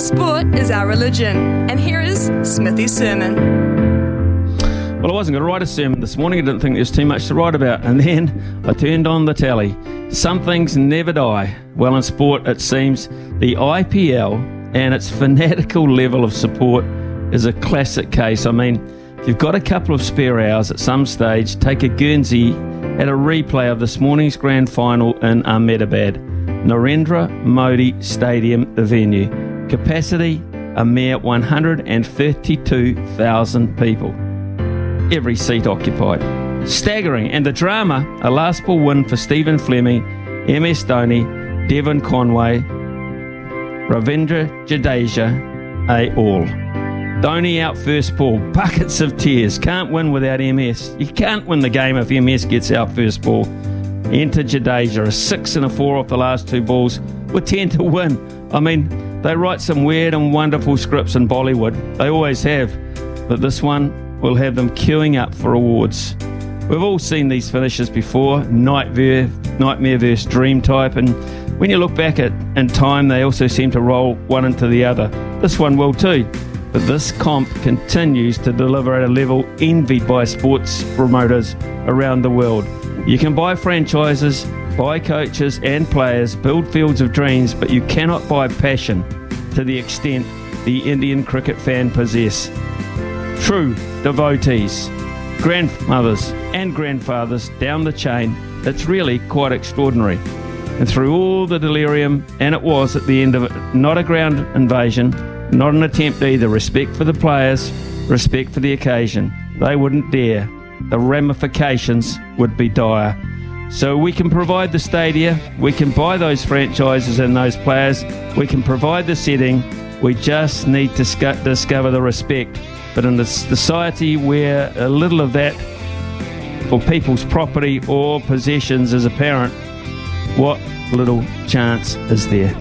Sport is our religion, and here is Smithy's sermon. Well, I wasn't going to write a sermon this morning. I didn't think there was too much to write about. And then I turned on the telly. Some things never die. Well, in sport, it seems the IPL and its fanatical level of support is a classic case. I mean, if you've got a couple of spare hours at some stage, take a Guernsey at a replay of this morning's grand final in Ahmedabad. Narendra Modi Stadium, the venue. Capacity a mere 132,000 people. Every seat occupied. Staggering. And the drama a last ball win for Stephen Fleming, MS Dhoni, Devon Conway, Ravindra Jadeja, a all. Dhoni out first ball, buckets of tears. Can't win without MS. You can't win the game if MS gets out first ball. Enter Jadeja, a six and a four off the last two balls, with 10 to win. I mean, they write some weird and wonderful scripts in Bollywood. They always have. But this one will have them queuing up for awards. We've all seen these finishes before nightmare, nightmare versus dream type. And when you look back at in time, they also seem to roll one into the other. This one will too. But this comp continues to deliver at a level envied by sports promoters around the world. You can buy franchises, buy coaches and players, build fields of dreams, but you cannot buy passion to the extent the Indian cricket fan possess. True devotees, grandmothers and grandfathers down the chain, it's really quite extraordinary. And through all the delirium, and it was at the end of it, not a ground invasion, not an attempt either. Respect for the players, respect for the occasion. They wouldn't dare. The ramifications would be dire. So we can provide the stadia, we can buy those franchises and those players, we can provide the setting. We just need to sc- discover the respect. But in a society where a little of that for people's property or possessions is apparent, what little chance is there?